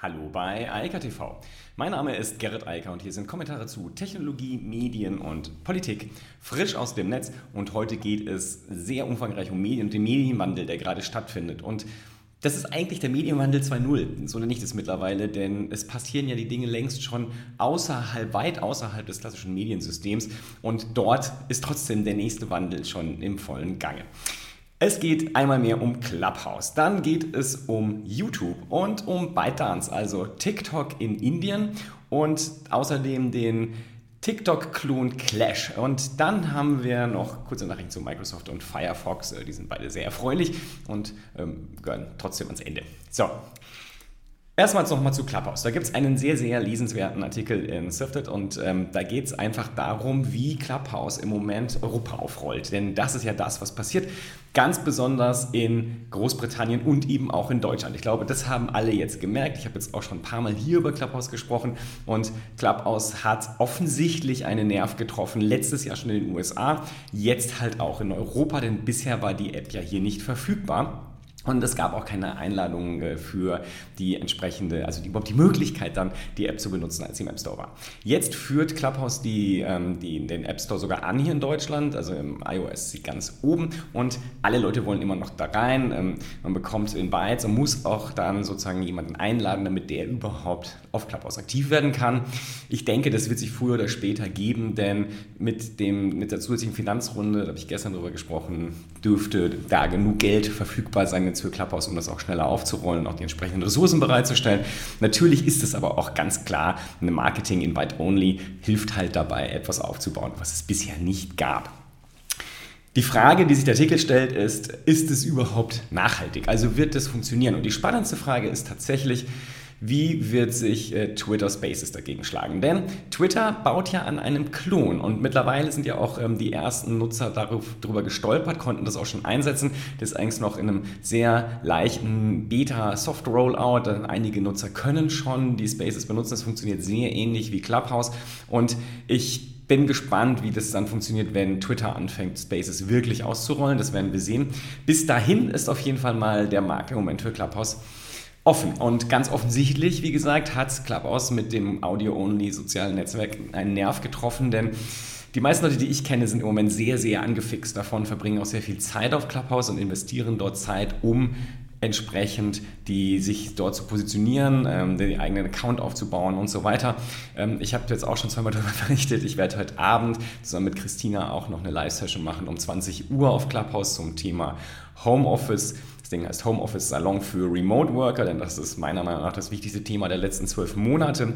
Hallo bei Eika TV. Mein Name ist Gerrit Eiker und hier sind Kommentare zu Technologie, Medien und Politik frisch aus dem Netz. Und heute geht es sehr umfangreich um Medien und den Medienwandel, der gerade stattfindet. Und das ist eigentlich der Medienwandel 2.0, so nenne ich das mittlerweile, denn es passieren ja die Dinge längst schon außerhalb, weit außerhalb des klassischen Mediensystems und dort ist trotzdem der nächste Wandel schon im vollen Gange. Es geht einmal mehr um Clubhouse, dann geht es um YouTube und um ByteDance, also TikTok in Indien und außerdem den TikTok-Klon Clash. Und dann haben wir noch kurze Nachrichten zu Microsoft und Firefox. Äh, die sind beide sehr erfreulich und ähm, gehören trotzdem ans Ende. So, Erstmal nochmal zu Clubhouse. Da gibt es einen sehr, sehr lesenswerten Artikel in Sifted und ähm, da geht es einfach darum, wie Clubhouse im Moment Europa aufrollt. Denn das ist ja das, was passiert. Ganz besonders in Großbritannien und eben auch in Deutschland. Ich glaube, das haben alle jetzt gemerkt. Ich habe jetzt auch schon ein paar Mal hier über Clubhouse gesprochen und Clubhouse hat offensichtlich einen Nerv getroffen. Letztes Jahr schon in den USA, jetzt halt auch in Europa, denn bisher war die App ja hier nicht verfügbar. Und es gab auch keine Einladung äh, für die entsprechende, also überhaupt die Möglichkeit dann, die App zu benutzen, als sie im App Store war. Jetzt führt Clubhouse die, ähm, die, den App Store sogar an hier in Deutschland, also im iOS sie ganz oben und alle Leute wollen immer noch da rein. Ähm, man bekommt Invites und muss auch dann sozusagen jemanden einladen, damit der überhaupt auf Clubhouse aktiv werden kann. Ich denke, das wird sich früher oder später geben, denn mit, dem, mit der zusätzlichen Finanzrunde, da habe ich gestern drüber gesprochen, dürfte da genug Geld verfügbar sein jetzt für Clubhouse, um das auch schneller aufzurollen, auch die entsprechenden Ressourcen bereitzustellen. Natürlich ist es aber auch ganz klar, eine Marketing Invite Only hilft halt dabei, etwas aufzubauen, was es bisher nicht gab. Die Frage, die sich der Artikel stellt, ist, ist es überhaupt nachhaltig? Also wird das funktionieren? Und die spannendste Frage ist tatsächlich, wie wird sich äh, Twitter Spaces dagegen schlagen? Denn Twitter baut ja an einem Klon und mittlerweile sind ja auch ähm, die ersten Nutzer darüber gestolpert, konnten das auch schon einsetzen. Das ist eigentlich noch in einem sehr leichten Beta-Soft-Rollout. Einige Nutzer können schon die Spaces benutzen. Das funktioniert sehr ähnlich wie Clubhouse und ich bin gespannt, wie das dann funktioniert, wenn Twitter anfängt, Spaces wirklich auszurollen. Das werden wir sehen. Bis dahin ist auf jeden Fall mal der Markt im Moment für Clubhouse offen. Und ganz offensichtlich, wie gesagt, hat Clubhouse mit dem Audio-Only sozialen Netzwerk einen Nerv getroffen, denn die meisten Leute, die ich kenne, sind im Moment sehr, sehr angefixt davon, verbringen auch sehr viel Zeit auf Clubhouse und investieren dort Zeit, um entsprechend die sich dort zu positionieren, ähm, den eigenen Account aufzubauen und so weiter. Ähm, ich habe jetzt auch schon zweimal darüber berichtet. Ich werde heute Abend zusammen mit Christina auch noch eine Live-Session machen um 20 Uhr auf Clubhouse zum Thema Homeoffice. Das Ding heißt Homeoffice Salon für Remote Worker, denn das ist meiner Meinung nach das wichtigste Thema der letzten zwölf Monate.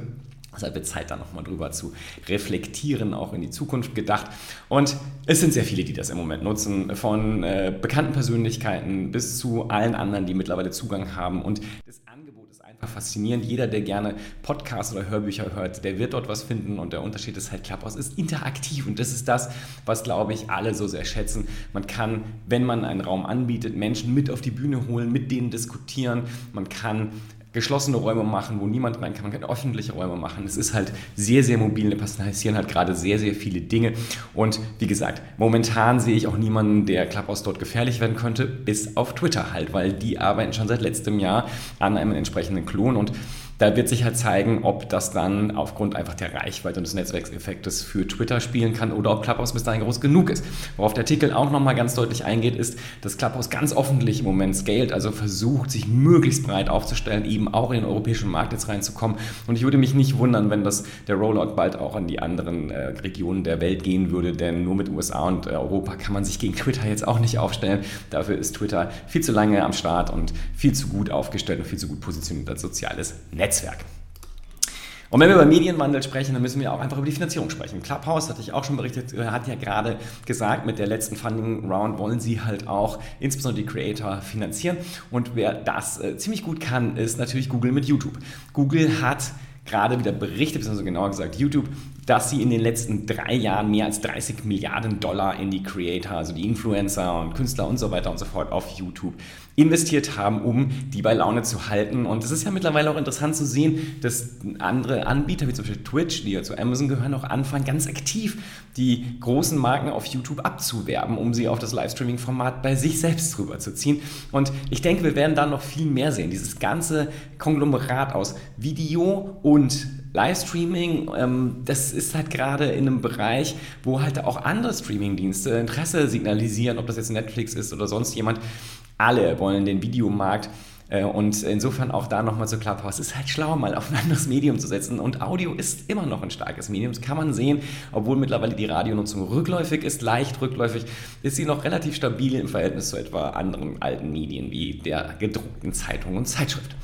Deshalb wird Zeit, da nochmal drüber zu reflektieren, auch in die Zukunft gedacht. Und es sind sehr viele, die das im Moment nutzen, von äh, bekannten Persönlichkeiten bis zu allen anderen, die mittlerweile Zugang haben. Und das Angebot ist einfach faszinierend. Jeder, der gerne Podcasts oder Hörbücher hört, der wird dort was finden. Und der Unterschied ist halt, Clubhouse ist interaktiv. Und das ist das, was, glaube ich, alle so sehr schätzen. Man kann, wenn man einen Raum anbietet, Menschen mit auf die Bühne holen, mit denen diskutieren. Man kann geschlossene Räume machen, wo niemand rein kann. Man kann öffentliche Räume machen. Es ist halt sehr, sehr mobil. Da passieren halt gerade sehr, sehr viele Dinge. Und wie gesagt, momentan sehe ich auch niemanden, der Clubhouse dort gefährlich werden könnte, bis auf Twitter halt, weil die arbeiten schon seit letztem Jahr an einem entsprechenden Klon und da wird sich halt zeigen, ob das dann aufgrund einfach der Reichweite und des Netzwerkseffektes für Twitter spielen kann oder ob Clubhouse bis dahin groß genug ist. Worauf der Artikel auch nochmal ganz deutlich eingeht, ist, dass Clubhouse ganz offentlich im Moment scaled, also versucht, sich möglichst breit aufzustellen, eben auch in den europäischen Markt jetzt reinzukommen. Und ich würde mich nicht wundern, wenn das der Rollout bald auch an die anderen äh, Regionen der Welt gehen würde, denn nur mit USA und äh, Europa kann man sich gegen Twitter jetzt auch nicht aufstellen. Dafür ist Twitter viel zu lange am Start und viel zu gut aufgestellt und viel zu gut positioniert als soziales Netz. Netzwerk. Und wenn wir über Medienwandel sprechen, dann müssen wir auch einfach über die Finanzierung sprechen. Clubhouse, hatte ich auch schon berichtet, äh, hat ja gerade gesagt, mit der letzten Funding Round wollen sie halt auch insbesondere die Creator finanzieren. Und wer das äh, ziemlich gut kann, ist natürlich Google mit YouTube. Google hat gerade wieder berichtet, beziehungsweise genauer gesagt YouTube, dass sie in den letzten drei Jahren mehr als 30 Milliarden Dollar in die Creator, also die Influencer und Künstler und so weiter und so fort auf YouTube investiert haben, um die bei Laune zu halten. Und es ist ja mittlerweile auch interessant zu sehen, dass andere Anbieter, wie zum Beispiel Twitch, die ja zu Amazon gehören, auch anfangen, ganz aktiv die großen Marken auf YouTube abzuwerben, um sie auf das Livestreaming-Format bei sich selbst rüberzuziehen. Und ich denke, wir werden da noch viel mehr sehen. Dieses ganze Konglomerat aus Video und Livestreaming, ähm, das ist halt gerade in einem Bereich, wo halt auch andere Streamingdienste Interesse signalisieren, ob das jetzt Netflix ist oder sonst jemand. Alle wollen den Videomarkt äh, und insofern auch da nochmal zu Clubhouse. Es ist halt schlau, mal auf ein anderes Medium zu setzen. Und Audio ist immer noch ein starkes Medium. Das kann man sehen, obwohl mittlerweile die Radionutzung rückläufig ist, leicht rückläufig, ist sie noch relativ stabil im Verhältnis zu etwa anderen alten Medien wie der gedruckten Zeitung und Zeitschrift.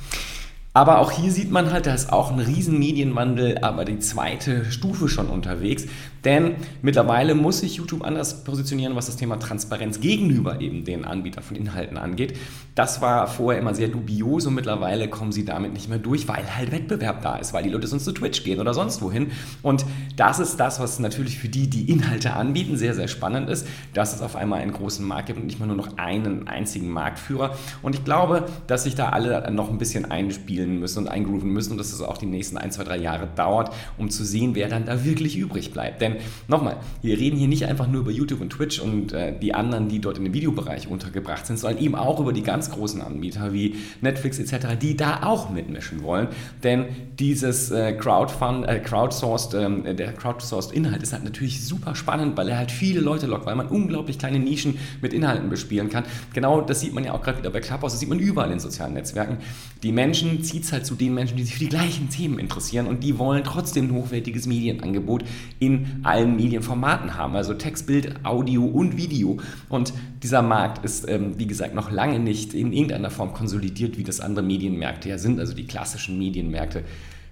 Aber auch hier sieht man halt, da ist auch ein riesen Medienwandel, aber die zweite Stufe schon unterwegs. Denn mittlerweile muss sich YouTube anders positionieren, was das Thema Transparenz gegenüber eben den Anbietern von Inhalten angeht. Das war vorher immer sehr dubios und mittlerweile kommen sie damit nicht mehr durch, weil halt Wettbewerb da ist, weil die Leute sonst zu Twitch gehen oder sonst wohin. Und das ist das, was natürlich für die, die Inhalte anbieten, sehr, sehr spannend ist, dass es auf einmal einen großen Markt gibt und nicht mehr nur noch einen einzigen Marktführer. Und ich glaube, dass sich da alle noch ein bisschen einspielen müssen und eingrooven müssen und dass es auch die nächsten ein, zwei, drei Jahre dauert, um zu sehen, wer dann da wirklich übrig bleibt. Denn denn nochmal, wir reden hier nicht einfach nur über YouTube und Twitch und äh, die anderen, die dort in dem Videobereich untergebracht sind, sondern eben auch über die ganz großen Anbieter wie Netflix etc., die da auch mitmischen wollen. Denn dieses äh, Crowdfund, äh, crowdsourced, äh, der crowdsourced Inhalt ist halt natürlich super spannend, weil er halt viele Leute lockt, weil man unglaublich kleine Nischen mit Inhalten bespielen kann. Genau das sieht man ja auch gerade wieder bei Clubhouse, das sieht man überall in sozialen Netzwerken. Die Menschen zieht es halt zu den Menschen, die sich für die gleichen Themen interessieren und die wollen trotzdem ein hochwertiges Medienangebot in allen Medienformaten haben, also Text, Bild, Audio und Video. Und dieser Markt ist, ähm, wie gesagt, noch lange nicht in irgendeiner Form konsolidiert, wie das andere Medienmärkte ja sind, also die klassischen Medienmärkte.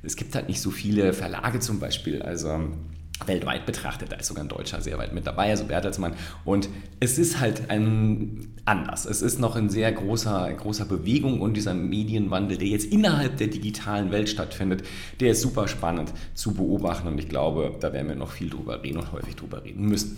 Es gibt halt nicht so viele Verlage zum Beispiel, also weltweit betrachtet. Da ist sogar ein Deutscher sehr weit mit dabei, also Bertelsmann. Und es ist halt ein anders. Es ist noch in sehr großer, großer Bewegung und dieser Medienwandel, der jetzt innerhalb der digitalen Welt stattfindet, der ist super spannend zu beobachten und ich glaube, da werden wir noch viel drüber reden und häufig drüber reden müssen.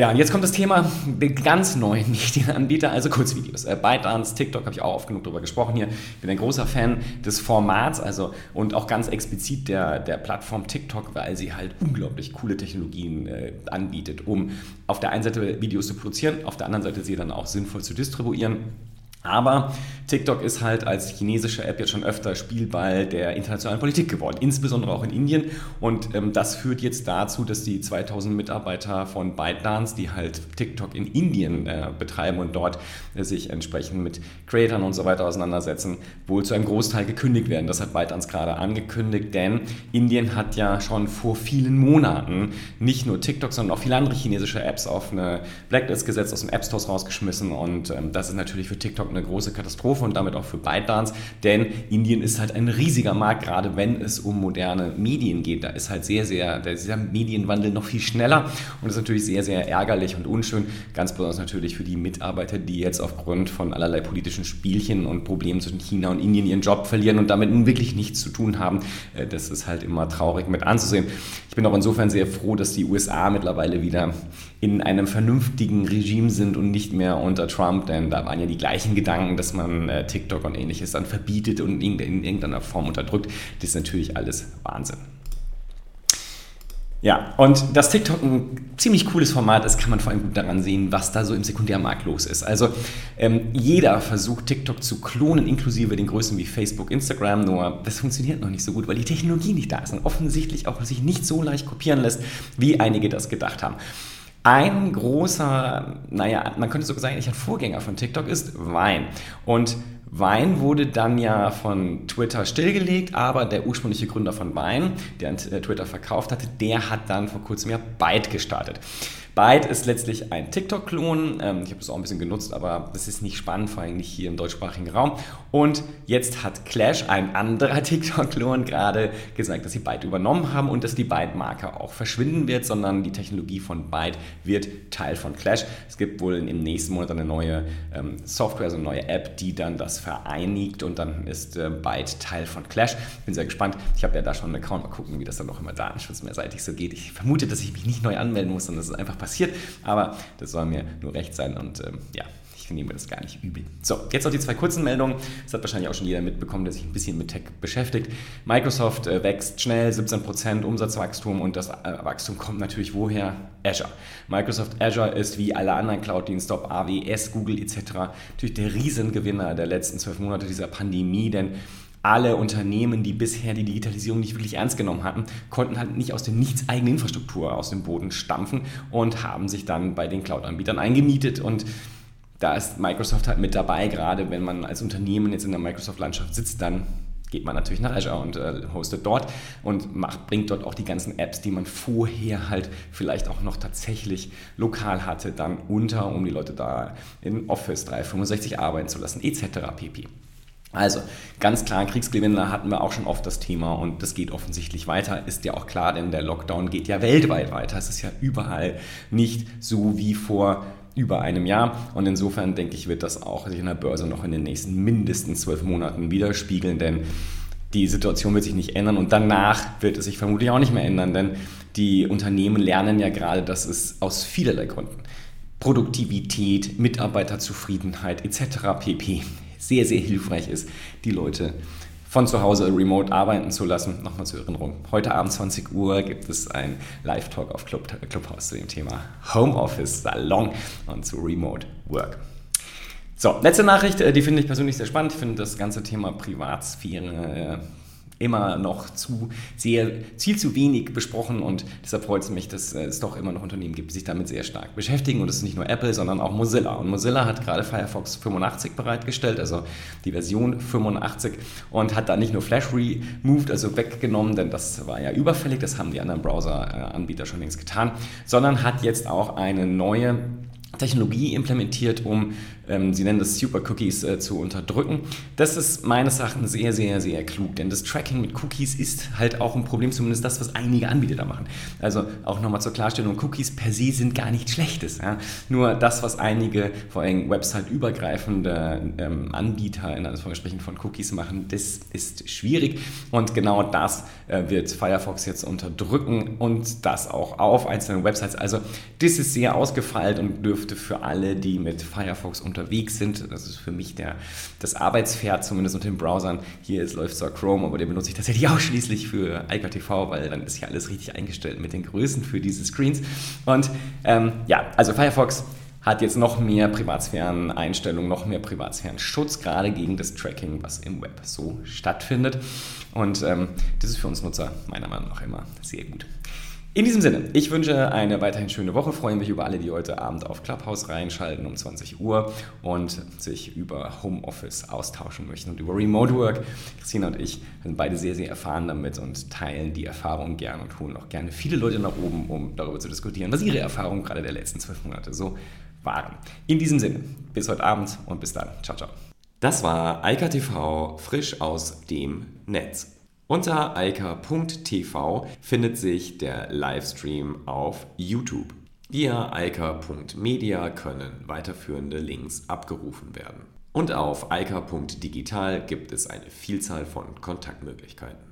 Ja, und jetzt kommt das Thema der ganz neuen Medienanbieter, also Kurzvideos. Äh, ByteDance, TikTok habe ich auch oft genug darüber gesprochen hier. Ich bin ein großer Fan des Formats also, und auch ganz explizit der, der Plattform TikTok, weil sie halt unglaublich coole Technologien äh, anbietet, um auf der einen Seite Videos zu produzieren, auf der anderen Seite sie dann auch sinnvoll zu distribuieren. Aber TikTok ist halt als chinesische App jetzt schon öfter Spielball der internationalen Politik geworden, insbesondere auch in Indien. Und ähm, das führt jetzt dazu, dass die 2000 Mitarbeiter von ByteDance, die halt TikTok in Indien äh, betreiben und dort äh, sich entsprechend mit Creators und so weiter auseinandersetzen, wohl zu einem Großteil gekündigt werden. Das hat ByteDance gerade angekündigt, denn Indien hat ja schon vor vielen Monaten nicht nur TikTok, sondern auch viele andere chinesische Apps auf eine Blacklist gesetzt, aus dem App Store rausgeschmissen. Und ähm, das ist natürlich für TikTok eine große Katastrophe und damit auch für ByteDance, denn Indien ist halt ein riesiger Markt, gerade wenn es um moderne Medien geht. Da ist halt sehr, sehr, dieser Medienwandel noch viel schneller und das ist natürlich sehr, sehr ärgerlich und unschön, ganz besonders natürlich für die Mitarbeiter, die jetzt aufgrund von allerlei politischen Spielchen und Problemen zwischen China und Indien ihren Job verlieren und damit wirklich nichts zu tun haben. Äh, das ist halt immer traurig mit anzusehen. Ich bin auch insofern sehr froh, dass die USA mittlerweile wieder in einem vernünftigen Regime sind und nicht mehr unter Trump, denn da waren ja die gleichen Gedanken, dass man äh, TikTok und ähnliches dann verbietet und in, in irgendeiner Form unterdrückt. Das ist natürlich alles Wahnsinn. Ja, und dass TikTok ein ziemlich cooles Format ist, kann man vor allem gut daran sehen, was da so im Sekundärmarkt los ist. Also ähm, jeder versucht TikTok zu klonen, inklusive den Größen wie Facebook, Instagram, nur das funktioniert noch nicht so gut, weil die Technologie nicht da ist und offensichtlich auch sich nicht so leicht kopieren lässt, wie einige das gedacht haben. Ein großer, naja, man könnte sogar sagen, ich ein Vorgänger von TikTok ist Wein. Und Wein wurde dann ja von Twitter stillgelegt, aber der ursprüngliche Gründer von Wein, der an Twitter verkauft hatte, der hat dann vor kurzem ja Byte gestartet. Byte ist letztlich ein TikTok-Klon. Ähm, ich habe das auch ein bisschen genutzt, aber das ist nicht spannend, vor allem nicht hier im deutschsprachigen Raum. Und jetzt hat Clash, ein anderer TikTok-Klon, gerade gesagt, dass sie Byte übernommen haben und dass die Byte-Marke auch verschwinden wird, sondern die Technologie von Byte wird Teil von Clash. Es gibt wohl im nächsten Monat eine neue ähm, Software, also eine neue App, die dann das vereinigt und dann ist äh, Byte Teil von Clash. Bin sehr gespannt. Ich habe ja da schon einen Account. Mal gucken, wie das dann noch immer datenschutzmehrseitig so geht. Ich vermute, dass ich mich nicht neu anmelden muss, sondern dass es einfach passiert. Aber das soll mir nur recht sein und ähm, ja, ich nehme das gar nicht übel. So, jetzt noch die zwei kurzen Meldungen. Das hat wahrscheinlich auch schon jeder mitbekommen, der sich ein bisschen mit Tech beschäftigt. Microsoft äh, wächst schnell, 17% Umsatzwachstum und das äh, Wachstum kommt natürlich woher? Azure. Microsoft Azure ist wie alle anderen Cloud-Dienste, ob AWS, Google etc. natürlich der Riesengewinner der letzten zwölf Monate dieser Pandemie, denn alle Unternehmen, die bisher die Digitalisierung nicht wirklich ernst genommen hatten, konnten halt nicht aus der nichts eigenen Infrastruktur aus dem Boden stampfen und haben sich dann bei den Cloud-Anbietern eingemietet und da ist Microsoft halt mit dabei, gerade wenn man als Unternehmen jetzt in der Microsoft-Landschaft sitzt, dann geht man natürlich nach Azure und äh, hostet dort und macht, bringt dort auch die ganzen Apps, die man vorher halt vielleicht auch noch tatsächlich lokal hatte, dann unter, um die Leute da in Office 365 arbeiten zu lassen, etc. pp. Also ganz klar, Kriegsgewinner hatten wir auch schon oft das Thema und das geht offensichtlich weiter, ist ja auch klar, denn der Lockdown geht ja weltweit weiter. Es ist ja überall nicht so wie vor über einem Jahr und insofern denke ich, wird das auch sich in der Börse noch in den nächsten mindestens zwölf Monaten widerspiegeln, denn die Situation wird sich nicht ändern und danach wird es sich vermutlich auch nicht mehr ändern, denn die Unternehmen lernen ja gerade, dass es aus vielerlei Gründen Produktivität, Mitarbeiterzufriedenheit etc. pp sehr, sehr hilfreich ist, die Leute von zu Hause remote arbeiten zu lassen. Nochmal zur Erinnerung. Heute Abend 20 Uhr gibt es ein Live-Talk auf Club, Clubhouse zu dem Thema Homeoffice, Salon und zu Remote Work. So, letzte Nachricht, äh, die finde ich persönlich sehr spannend. Ich finde das ganze Thema Privatsphäre äh, immer noch zu sehr, viel zu wenig besprochen und deshalb freut es mich, dass es doch immer noch Unternehmen gibt, die sich damit sehr stark beschäftigen und das ist nicht nur Apple, sondern auch Mozilla. Und Mozilla hat gerade Firefox 85 bereitgestellt, also die Version 85 und hat da nicht nur Flash removed, also weggenommen, denn das war ja überfällig, das haben die anderen Browser-Anbieter schon längst getan, sondern hat jetzt auch eine neue Technologie implementiert, um ähm, sie nennen das Super Cookies, äh, zu unterdrücken. Das ist meines Erachtens sehr, sehr, sehr klug, denn das Tracking mit Cookies ist halt auch ein Problem, zumindest das, was einige Anbieter da machen. Also auch nochmal zur Klarstellung, Cookies per se sind gar nichts Schlechtes. Ja? Nur das, was einige, vor allem website-übergreifende ähm, Anbieter in Anführungsstrichen von Cookies machen, das ist schwierig und genau das äh, wird Firefox jetzt unterdrücken und das auch auf einzelnen Websites. Also das ist sehr ausgefeilt und dürfte für alle, die mit Firefox unter unterwegs sind. Das ist für mich der, das Arbeitspferd, zumindest unter den Browsern. Hier ist, läuft zwar Chrome, aber den benutze ich tatsächlich ausschließlich für IKTV, weil dann ist hier alles richtig eingestellt mit den Größen für diese Screens. Und ähm, ja, also Firefox hat jetzt noch mehr Privatsphären-Einstellungen, noch mehr Privatsphären-Schutz, gerade gegen das Tracking, was im Web so stattfindet. Und ähm, das ist für uns Nutzer meiner Meinung nach immer sehr gut. In diesem Sinne, ich wünsche eine weiterhin schöne Woche, freue mich über alle, die heute Abend auf Clubhouse reinschalten um 20 Uhr und sich über Homeoffice austauschen möchten und über Remote Work. Christina und ich sind beide sehr, sehr erfahren damit und teilen die Erfahrung gern und holen auch gerne viele Leute nach oben, um darüber zu diskutieren, was ihre Erfahrungen gerade der letzten zwölf Monate so waren. In diesem Sinne, bis heute Abend und bis dann. Ciao, ciao. Das war Eika TV frisch aus dem Netz. Unter eika.tv findet sich der Livestream auf YouTube. Via eika.media können weiterführende Links abgerufen werden. Und auf eika.digital gibt es eine Vielzahl von Kontaktmöglichkeiten.